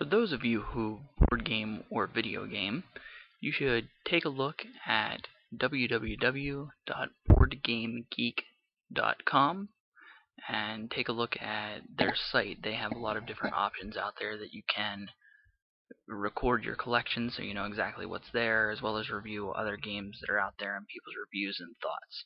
For those of you who board game or video game, you should take a look at www.boardgamegeek.com and take a look at their site. They have a lot of different options out there that you can record your collection so you know exactly what's there, as well as review other games that are out there and people's reviews and thoughts.